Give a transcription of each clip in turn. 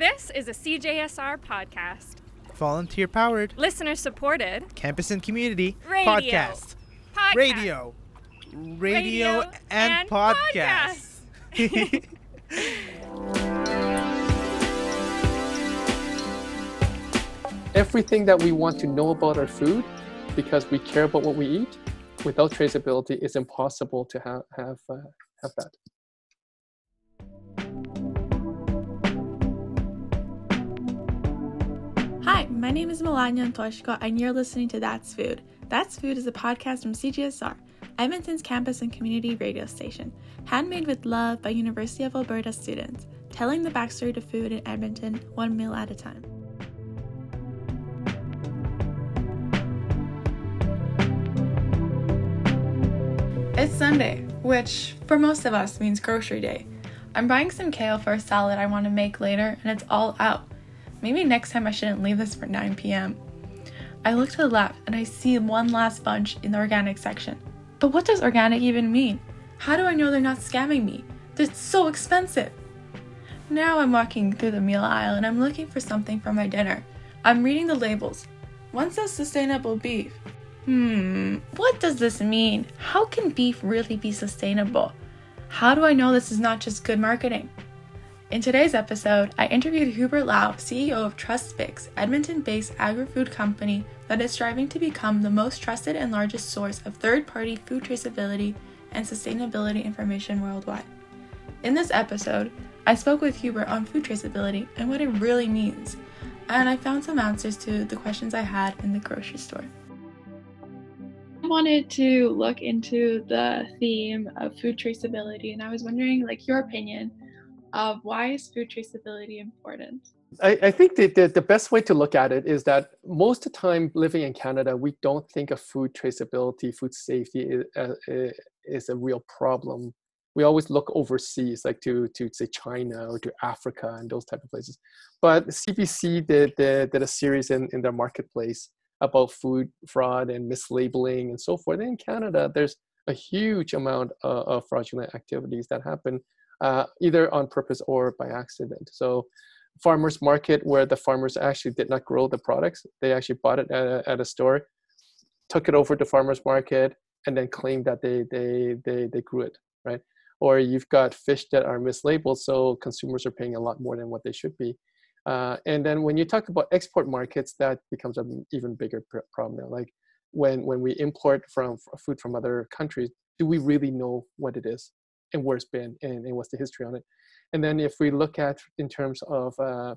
This is a CJSR podcast, Volunteer powered, listener supported campus and community Radio. podcast. podcast. Radio. Radio, Radio and, and podcast. everything that we want to know about our food because we care about what we eat without traceability is impossible to have have uh, have that Hi, my name is Melania Antoshko, and you're listening to That's Food. That's Food is a podcast from CJSR, Edmonton's campus and community radio station, handmade with love by University of Alberta students, telling the backstory to food in Edmonton one meal at a time. It's Sunday, which for most of us means grocery day. I'm buying some kale for a salad I want to make later, and it's all out. Maybe next time I shouldn't leave this for 9 p.m. I look to the left and I see one last bunch in the organic section. But what does organic even mean? How do I know they're not scamming me? They're so expensive. Now I'm walking through the meal aisle and I'm looking for something for my dinner. I'm reading the labels. One says sustainable beef. Hmm, what does this mean? How can beef really be sustainable? How do I know this is not just good marketing? In today's episode, I interviewed Hubert Lau, CEO of TrustBix, Edmonton based agri food company that is striving to become the most trusted and largest source of third party food traceability and sustainability information worldwide. In this episode, I spoke with Hubert on food traceability and what it really means, and I found some answers to the questions I had in the grocery store. I wanted to look into the theme of food traceability, and I was wondering, like, your opinion of why is food traceability important? I, I think that the, the best way to look at it is that most of the time living in Canada, we don't think of food traceability, food safety is, uh, is a real problem. We always look overseas, like to, to say China or to Africa and those type of places. But CBC did, did, a series in, in their marketplace about food fraud and mislabeling and so forth. In Canada, there's a huge amount of, of fraudulent activities that happen uh, either on purpose or by accident. So, farmers market where the farmers actually did not grow the products, they actually bought it at a, at a store, took it over to farmers market, and then claimed that they they they they grew it, right? Or you've got fish that are mislabeled, so consumers are paying a lot more than what they should be. Uh, and then when you talk about export markets, that becomes an even bigger pr- problem now. Like when when we import from food from other countries, do we really know what it is? And where it's been and, and, what's the history on it. And then if we look at in terms of uh,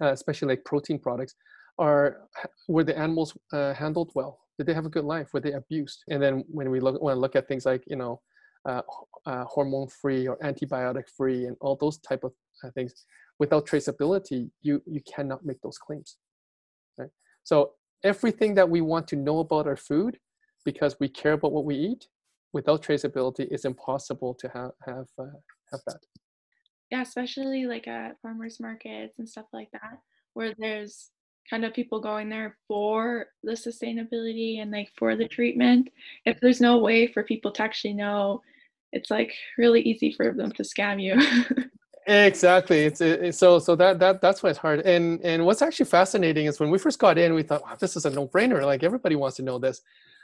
uh, especially like protein products, are were the animals uh, handled well? Did they have a good life? Were they abused? And then when we look when I look at things like you know uh, uh, hormone free or antibiotic free and all those type of uh, things, without traceability, you you cannot make those claims. Right. So everything that we want to know about our food, because we care about what we eat, without traceability, it's impossible to have have uh, have that. Yeah, especially like at farmers markets and stuff like that, where there's kind of people going there for the sustainability and like for the treatment. If there's no way for people to actually know, it's like really easy for them to scam you. exactly it's it, so so that that that's why it's hard and and what's actually fascinating is when we first got in we thought wow this is a no-brainer like everybody wants to know this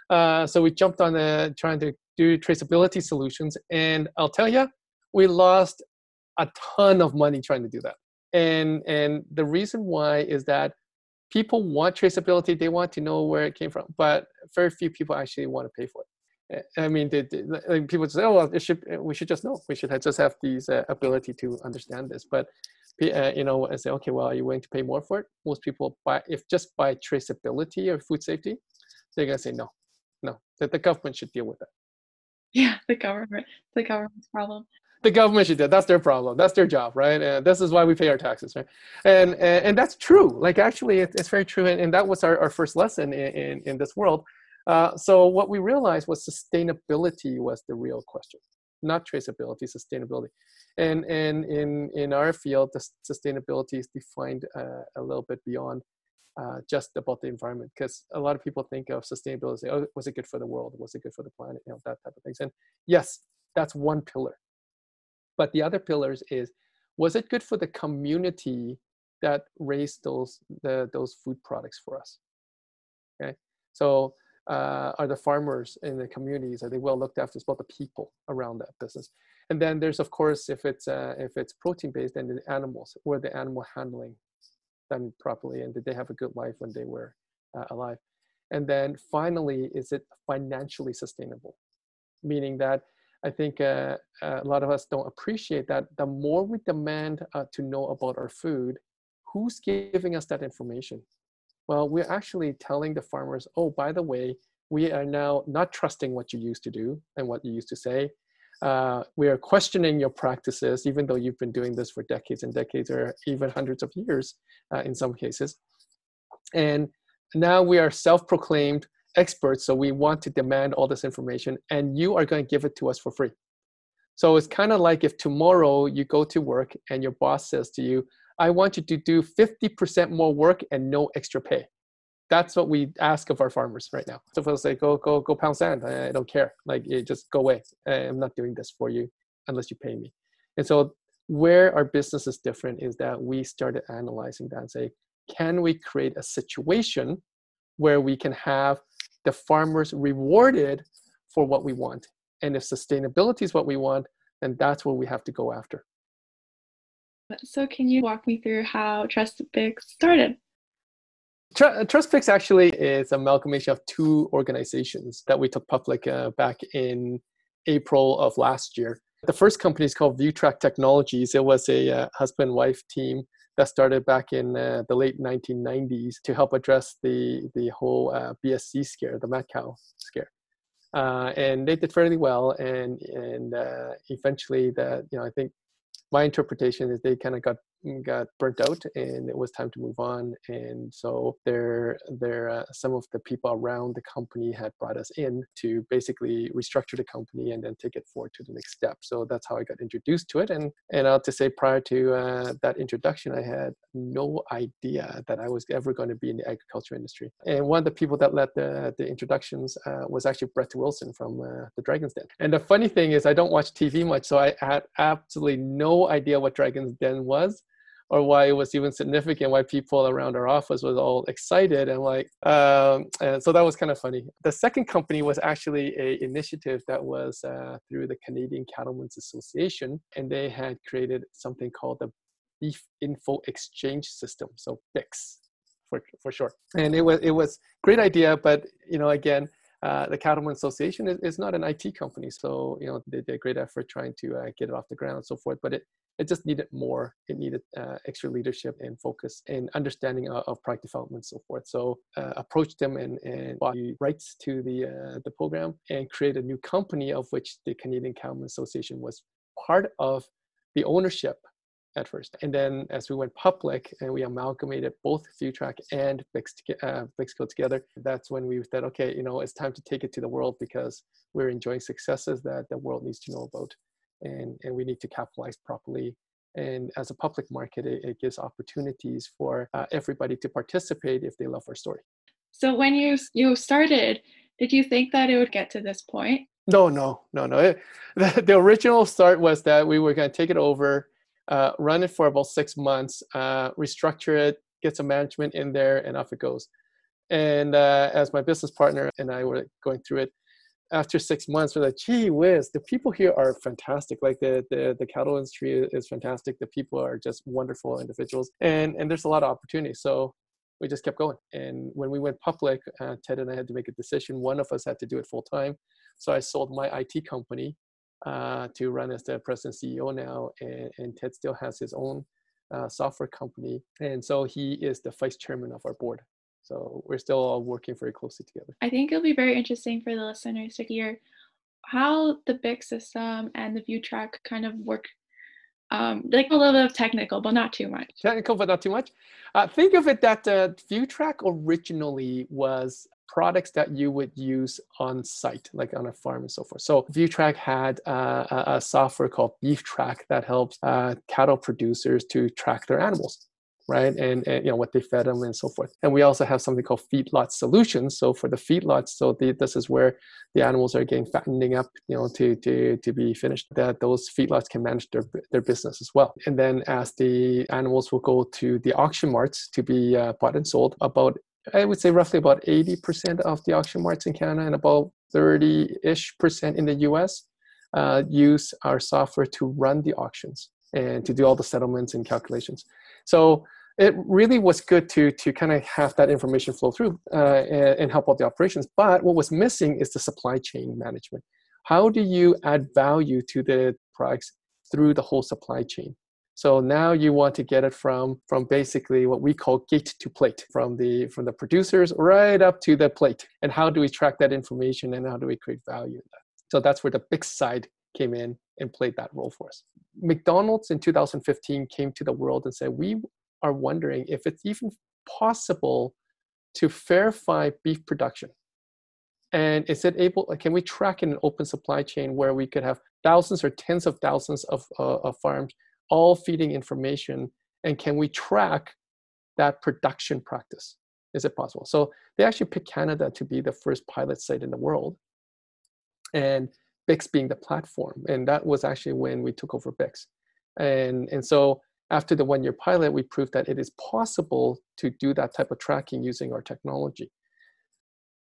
uh, so we jumped on the trying to do traceability solutions. And I'll tell you, we lost a ton of money trying to do that. And and the reason why is that people want traceability, they want to know where it came from, but very few people actually want to pay for it. Eh, I mean, they, they, people say, "Oh, well, should we should just know. We should just have these uh, ability to understand this." But uh, you know, I say, "Okay, well, are you willing to pay more for it?" Most people, buy if just by traceability or food safety, they're gonna say no, no. That the government should deal with that. Yeah, the government, the government's problem. The government should do. That's their problem. That's their job, right? And this is why we pay our taxes, right? And and, and that's true. Like actually, it, it's very true. And, and that was our, our first lesson in, in, in this world. Uh, so what we realized was sustainability was the real question, not traceability, sustainability. And and in in our field, the sustainability is defined uh, a little bit beyond uh, just about the environment because a lot of people think of sustainability oh was it good for the world? Was it good for the planet? You know that type of things. And yes that's one pillar. But the other pillars is was it good for the community that raised those the those food products for us? Okay, so uh, are the farmers in the communities are they well looked after? It's about the people around that business, and then there's of course if it's uh, if it's protein based, then the animals were the animal handling done properly, and did they have a good life when they were uh, alive? And then finally, is it financially sustainable? Meaning that I think uh, a lot of us don't appreciate that the more we demand uh, to know about our food, who's giving us that information? Well, we're actually telling the farmers, oh, by the way, we are now not trusting what you used to do and what you used to say. Uh, we are questioning your practices, even though you've been doing this for decades and decades or even hundreds of years uh, in some cases. And now we are self proclaimed experts, so we want to demand all this information, and you are going to give it to us for free. So it's kind of like if tomorrow you go to work and your boss says to you, I want you to do 50% more work and no extra pay. That's what we ask of our farmers right now. So they'll say, go, go, go pound sand. I don't care. Like, just go away. I'm not doing this for you unless you pay me. And so where our business is different is that we started analyzing that and say, can we create a situation where we can have the farmers rewarded for what we want. And if sustainability is what we want, then that's what we have to go after. So, can you walk me through how TrustBix started? TrustBix actually is a amalgamation of two organizations that we took public uh, back in April of last year. The first company is called ViewTrak Technologies. It was a uh, husband wife team that started back in uh, the late 1990s to help address the the whole uh, BSE scare, the mad cow scare. Uh, and they did fairly well, and and uh, eventually, that you know, I think my interpretation is they kind of got got burnt out and it was time to move on and so there there uh, some of the people around the company had brought us in to basically restructure the company and then take it forward to the next step. So that's how i got introduced to it and and i'll to say prior to uh, that introduction i had no idea that i was ever going to be in the agriculture industry. And one of the people that led the, the introductions uh, was actually brett wilson from uh, the dragon's den. And the funny thing is i don't watch tv much so i had absolutely no idea what dragon's den was or why it was even significant, why people around our office was all excited and like, um, and so that was kind of funny. The second company was actually a initiative that was uh, through the Canadian Cattlemen's Association, and they had created something called the Beef Info Exchange System, so BIX for for short. And it was it was great idea, but you know again. Uh, the Cattlemen Association is, is, not an IT company, so you know they did a great effort trying to uh, get it off the ground and so forth. But it it just needed more. It needed uh, extra leadership and focus and understanding of, of product development and so forth. So uh, approached them and, and bought the rights to the uh, the program and created a new company of which the Canadian Cattlemen Association was part of the ownership at first. And then as we went public and we amalgamated both ViewTrak and Bix, uh, together, that's when we said, okay, you know, it's time to take it to the world because we're enjoying successes that the world needs to know about and, and we need to capitalize properly. And as a public market, it, it gives opportunities for uh, everybody to participate if they love our story. So when you you started, did you think that it would get to this point? No, no, no, no. It, the, the original start was that we were going to take it over, uh, run it for about six months, uh, restructure it, get some management in there, and off it goes. And uh, as my business partner and I were going through it, after six months, we're like, gee whiz, the people here are fantastic. Like the, the, the cattle industry is fantastic. The people are just wonderful individuals. And, and there's a lot of opportunity. So we just kept going. And when we went public, uh, Ted and I had to make a decision. One of us had to do it full time. So I sold my IT company uh, to run as the president CEO now. And, and Ted still has his own uh, software company. And so he is the vice chairman of our board. So we're still all working very closely together. I think it'll be very interesting for the listeners to hear how the BIX system and the ViewTrak kind of work. Um, like a little bit of technical, but not too much. Technical, but not too much. Uh, think of it that uh, ViewTrak originally was products that you would use on site, like on a farm and so forth. So ViewTrak had uh, a, a, software called BeefTrak that helps uh, cattle producers to track their animals. Right? And, and you know what they fed them and so forth. And we also have something called feedlot solutions. So for the feedlots, so the, this is where the animals are getting fattening up, you know, to to to be finished. That those feedlots can manage their their business as well. And then as the animals will go to the auction marts to be uh, bought and sold, about I would say roughly about 80% of the auction marts in Canada and about 30-ish percent in the US uh, use our software to run the auctions and to do all the settlements and calculations. So it really was good to to kind of have that information flow through uh, and, and, help out the operations. But what was missing is the supply chain management. How do you add value to the products through the whole supply chain? So now you want to get it from from basically what we call gate to plate, from the from the producers right up to the plate. And how do we track that information and how do we create value in that? So that's where the Bix side came in and played that role for us. McDonald's in 2015 came to the world and said, we are wondering if it's even possible to verify beef production. And is it able, can we track in an open supply chain where we could have thousands or tens of thousands of, uh, of farms all feeding information? And can we track that production practice? Is it possible? So they actually picked Canada to be the first pilot site in the world and Bix being the platform. And that was actually when we took over Bix. And, and so after the one year pilot, we proved that it is possible to do that type of tracking using our technology.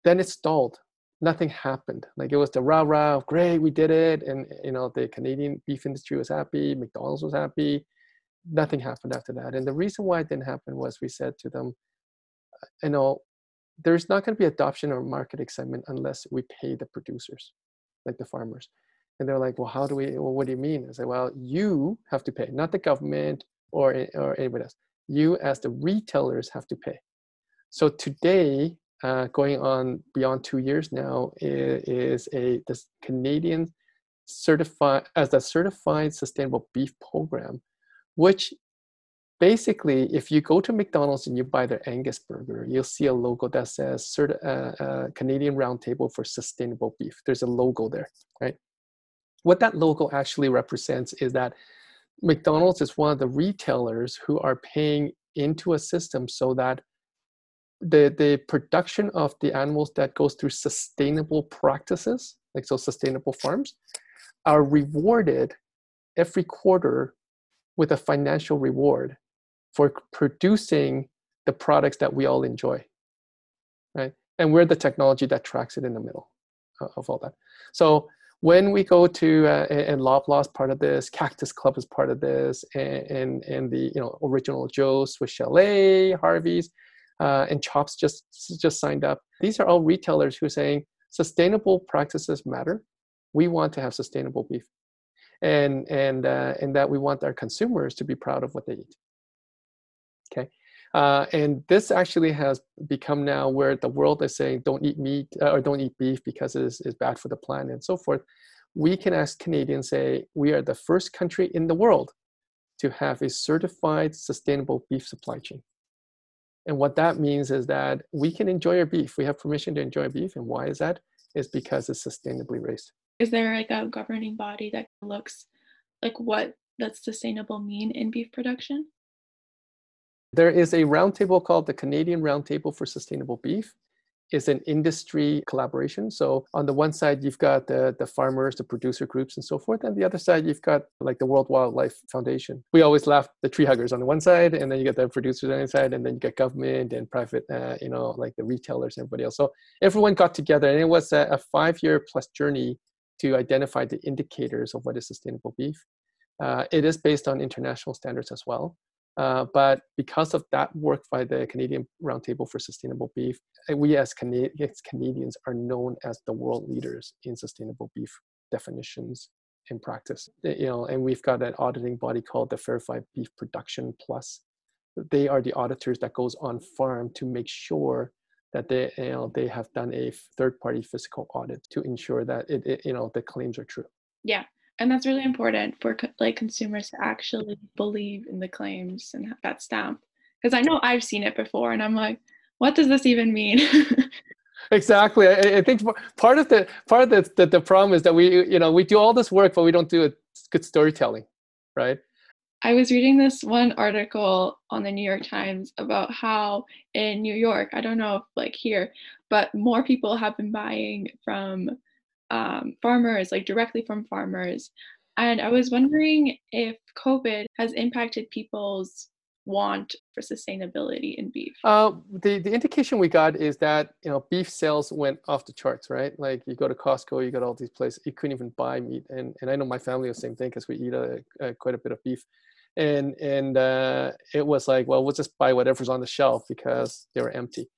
Then it stalled. Nothing happened. Like it was the rah rah, great, we did it. And you know, the Canadian beef industry was happy, McDonald's was happy. Nothing happened after that. And the reason why it didn't happen was we said to them, you know, there's not going to be adoption or market excitement unless we pay the producers like the farmers. And they're like, well, how do we, well, what do you mean? I say, well, you have to pay, not the government or, or anybody else. You as the retailers have to pay. So today, uh, going on beyond two years now, is a this Canadian certified as a certified sustainable beef program, which basically, if you go to McDonald's and you buy their Angus burger, you'll see a logo that says Certi- uh, uh, Canadian Roundtable for Sustainable Beef. There's a logo there, right? What that logo actually represents is that McDonald's is one of the retailers who are paying into a system so that the, the production of the animals that goes through sustainable practices, like so sustainable farms, are rewarded every quarter with a financial reward for producing the products that we all enjoy right and we're the technology that tracks it in the middle of all that so when we go to uh, and Loblaws part of this, Cactus Club is part of this, and and, and the you know original Joe's, Swiss Chalet, Harvey's, uh, and Chops just just signed up. These are all retailers who are saying sustainable practices matter. We want to have sustainable beef, and and uh, and that we want our consumers to be proud of what they eat. Uh, and this actually has become now where the world is saying don't eat meat uh, or don't eat beef because it is, is bad for the planet and so forth. We can, as Canadians, say we are the first country in the world to have a certified sustainable beef supply chain. And what that means is that we can enjoy our beef. We have permission to enjoy beef. And why is that? Is because it's sustainably raised. Is there like a governing body that looks like what does sustainable mean in beef production? There is a roundtable called the Canadian Roundtable for Sustainable Beef. It's an industry collaboration. So on the one side, you've got the, the farmers, the producer groups, and so forth. And the other side, you've got like the World Wildlife Foundation. We always laugh the tree huggers on the one side, and then you get the producers on the other side, and then you get government and private, uh, you know, like the retailers and everybody else. So everyone got together, and it was a, a five-year plus journey to identify the indicators of what is sustainable beef. Uh, it is based on international standards as well. Uh, but because of that work by the Canadian Roundtable for Sustainable Beef, uh, we as, as Canadians are known as the world leaders in sustainable beef definitions in practice. Uh, you know, and we've got an auditing body called the Verified Beef Production Plus. They are the auditors that goes on farm to make sure that they you know they have done a third party physical audit to ensure that it, it you know the claims are true. Yeah, and that's really important for like consumers to actually believe in the claims and that stamp. Because i know i've seen it before and i'm like what does this even mean? Exactly. I, I, think part of the part of the, the, the problem is that we you know we do all this work but we don't do it good storytelling right? I was reading this one article on the New York Times about how in New York, I don't know if like here, but more people have been buying from um, farmers, like directly from farmers. And I was wondering if COVID has impacted people's want for sustainability in beef? Uh, the the indication we got is that you know beef sales went off the charts, right? Like you go to Costco, you got all these places, you couldn't even buy meat, and and I know my family the same thing because we eat a, a, quite a bit of beef, and and uh, it was like, well, we'll just buy whatever's on the shelf because they were empty.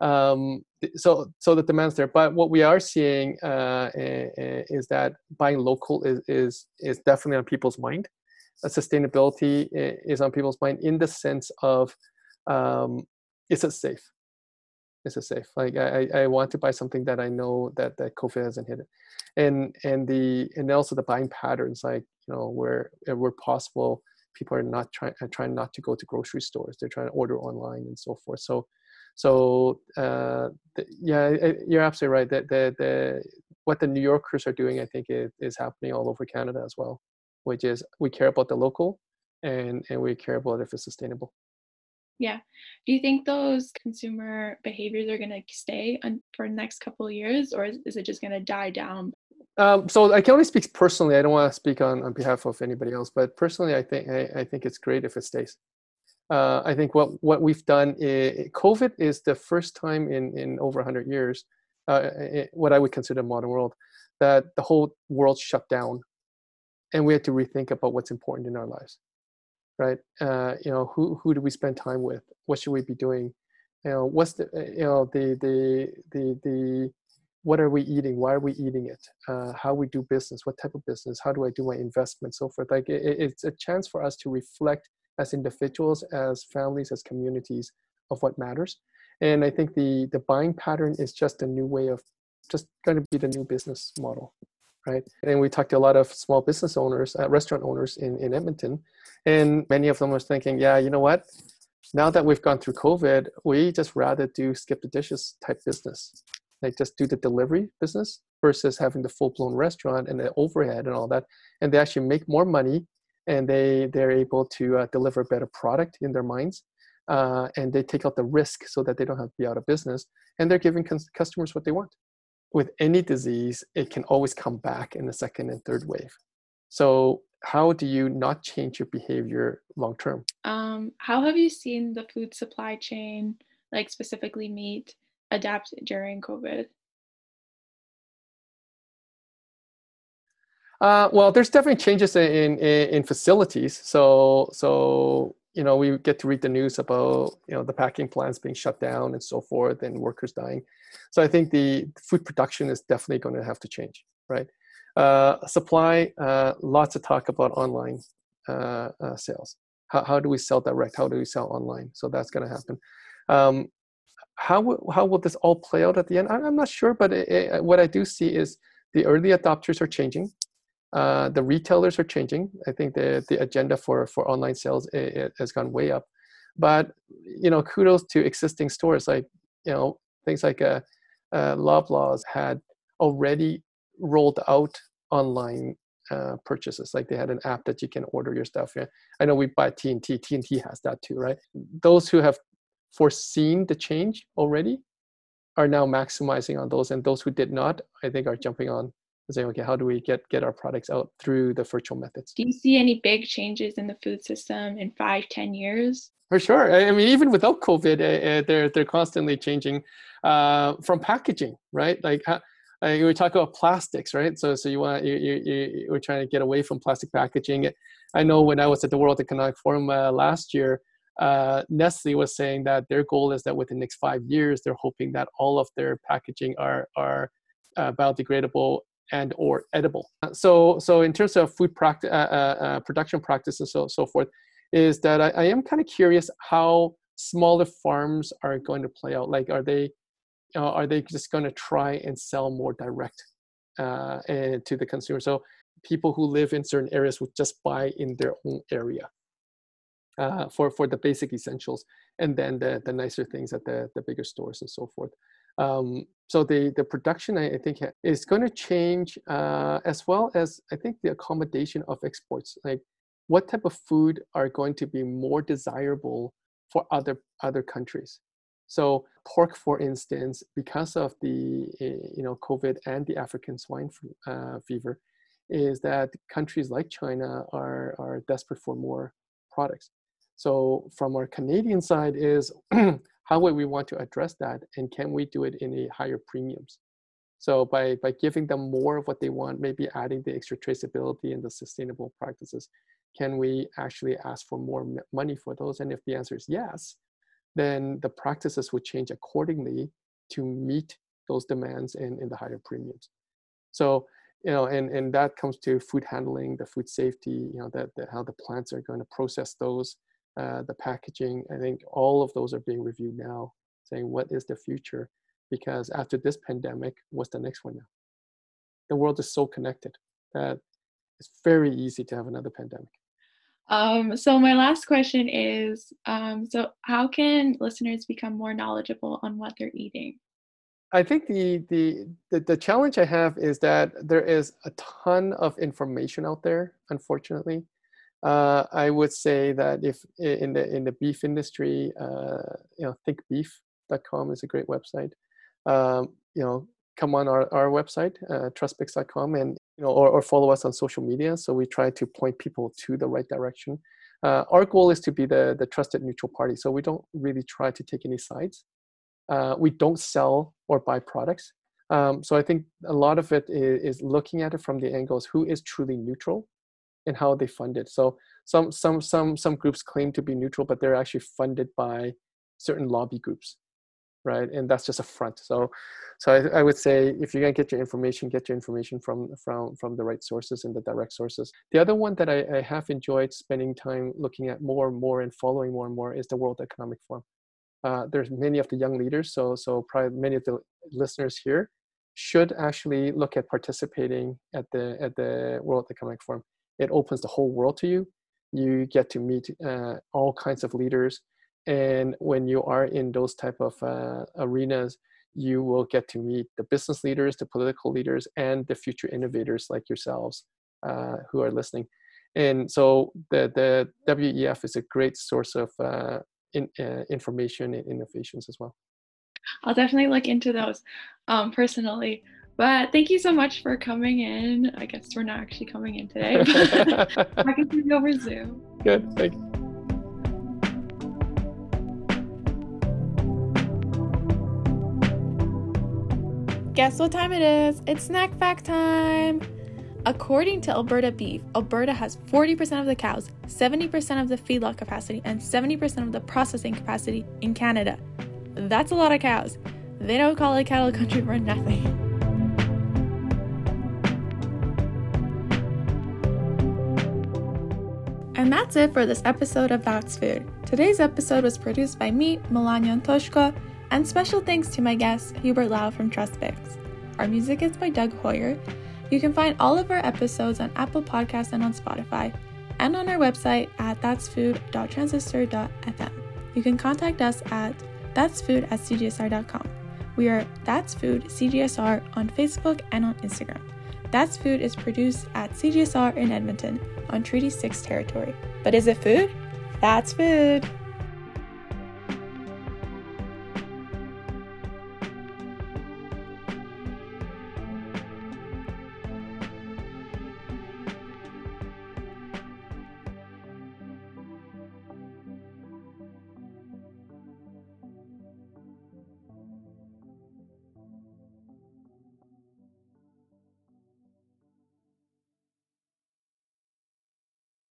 Um, so so the demand's there, but what we are seeing uh, is that buying local is is is definitely on people's mind sustainability is on people's mind in the sense of um, is it safe? Is it safe? Like I, I want to buy something that I know that that COVID hasn't hit it, and and the and also the buying patterns, like you know where where possible, people are not trying trying not to go to grocery stores. They're trying to order online and so forth. So so uh, the, yeah, you're absolutely right. That the, the what the New Yorkers are doing, I think, is, is happening all over Canada as well which is we care about the local and and we care about if it's sustainable yeah do you think those consumer behaviors are going to stay on, for the next couple of years or is, is it just going to die down um, so I can only speak personally. I don't want to speak on, on behalf of anybody else, but personally, I think I, I think it's great if it stays. Uh, I think what what we've done, is, COVID is the first time in in over 100 years, uh, what I would consider modern world, that the whole world shut down and we had to rethink about what's important in our lives right? Uh, you know who who do we spend time with? What should we be doing? You know what's the uh, you know the the the the what are we eating? Why are we eating it? Uh, how we do business what type of business? How do i do my investment? So forth. Like it, it's a chance for us to reflect as individuals as families as communities of what matters and i think the the buying pattern is just a new way of just going to be the new business model right? And we talked to a lot of small business owners, uh, restaurant owners in, in Edmonton, and many of them were thinking, yeah, you know what? Now that we've gone through COVID, we just rather do skip the dishes type business, like just do the delivery business versus having the full blown restaurant and the overhead and all that. And they actually make more money, and they they're able to uh, deliver better product in their minds. Uh, and they take out the risk so that they don't have to be out of business and they're giving cons- customers what they want with any disease, it can always come back in the second and third wave. So, how do you not change your behavior long term? Um, how have you seen the food supply chain, like specifically meat, adapt during COVID? Uh, well, there's definitely changes in, in, in facilities. So so you know we get to read the news about you know the packing plants being shut down and so forth and workers dying. So i think the food production is definitely going to have to change right? Uh, supply uh, lots of talk about online uh, uh sales. How, how do we sell direct? How do we sell online? So that's going to happen. Um, how, how will this all play out at the end? I'm, not sure but it, it, what i do see is the early adopters are changing uh, the retailers are changing. I think the the agenda for for online sales it, it has gone way up. But you know, kudos to existing stores like you know things like uh, uh, Loblaws had already rolled out online uh, purchases. Like they had an app that you can order your stuff. Yeah. I know we buy T&T. T&T has that too, right? Those who have foreseen the change already are now maximizing on those, and those who did not, I think, are jumping on and say, okay, how do we get get our products out through the virtual methods? Do you see any big changes in the food system in five, ten years? For sure. I mean, even without COVID, uh, they're they're constantly changing uh, from packaging, right? Like uh, we talk about plastics, right? So so you want you you, you we're trying to get away from plastic packaging. I know when I was at the World Economic Forum uh, last year, uh, Nestle was saying that their goal is that within the next five years, they're hoping that all of their packaging are are uh, biodegradable and or edible. So, so in terms of food practi- uh, uh, uh, production practices and so, so forth, is that I, I am kind of curious how smaller farms are going to play out. Like, are they, uh, are they just going to try and sell more direct uh, to the consumer? So people who live in certain areas would just buy in their own area. Uh, for for the basic essentials, and then the the nicer things at the the bigger stores and so forth. Um, so the, the production, I, I think, is going to change uh, as well as I think the accommodation of exports. Like what type of food are going to be more desirable for other other countries. So pork, for instance, because of the eh, you know COVID and the African swine uh, fever, is that countries like China are are desperate for more products. So from our Canadian side is how would we want to address that, and can we do it in a higher premiums? So by by giving them more of what they want, maybe adding the extra traceability and the sustainable practices, can we actually ask for more money for those? And if the answer is yes, then the practices would change accordingly to meet those demands in, in the higher premiums. So, you know, and, and that comes to food handling, the food safety, you know, that, that how the plants are going to process those, uh, the packaging. I think all of those are being reviewed now, saying what is the future? Because after this pandemic, what's the next one now? The world is so connected that it's very easy to have another pandemic. Um, so my last question is, um, so how can listeners become more knowledgeable on what they're eating? I think the, the, the the challenge I have is that there is a ton of information out there. Unfortunately, uh, I would say that if in the in the beef industry, uh, you know, thinkbeef.com is a great website. Um, you know, come on our, our website, uh, trustbix.com, and you know, or, or follow us on social media. So we try to point people to the right direction. Uh, our goal is to be the, the trusted neutral party. So we don't really try to take any sides. Uh, we don't sell or buy products. Um, so I think a lot of it is, is, looking at it from the angles who is truly neutral and how they fund it. So some some some some groups claim to be neutral, but they're actually funded by certain lobby groups right? And that's just a front. So, so I, I, would say if you're gonna get your information, get your information from from from the right sources and the direct sources. The other one that I, I have enjoyed spending time looking at more and more and following more and more is the World Economic Forum. Uh, there's many of the young leaders, so so probably many of the listeners here should actually look at participating at the at the World Economic Forum. It opens the whole world to you. You get to meet uh, all kinds of leaders. And when you are in those type of uh, arenas you will get to meet the business leaders the political leaders and the future innovators like yourselves uh, who are listening. And so the, the wef is a great source of uh, in, uh, information and innovations as well. I'll definitely look into those um, personally but thank you so much for coming in. I guess we're not actually coming in today. I can see you over Zoom. Good. Thank you. Guess what time it is? It's snack fact time! According to Alberta Beef, Alberta has 40% of the cows, 70% of the feedlot capacity, and 70% of the processing capacity in Canada. That's a lot of cows. They don't call it cattle country for nothing. And that's it for this episode of That's Food. Today's episode was produced by me, Melania Antoshko, and special thanks to my guest, Hubert Lau from TrustBix. Our music is by Doug Hoyer. You can find all of our episodes on Apple Podcasts and on Spotify, and on our website at that'sfood.transistor.fm. You can contact us at that'sfood at cjsr.com. We are That's Food CJSR on Facebook and on Instagram. That's Food is produced at CJSR in Edmonton on Treaty 6 territory. But is it food? That's food!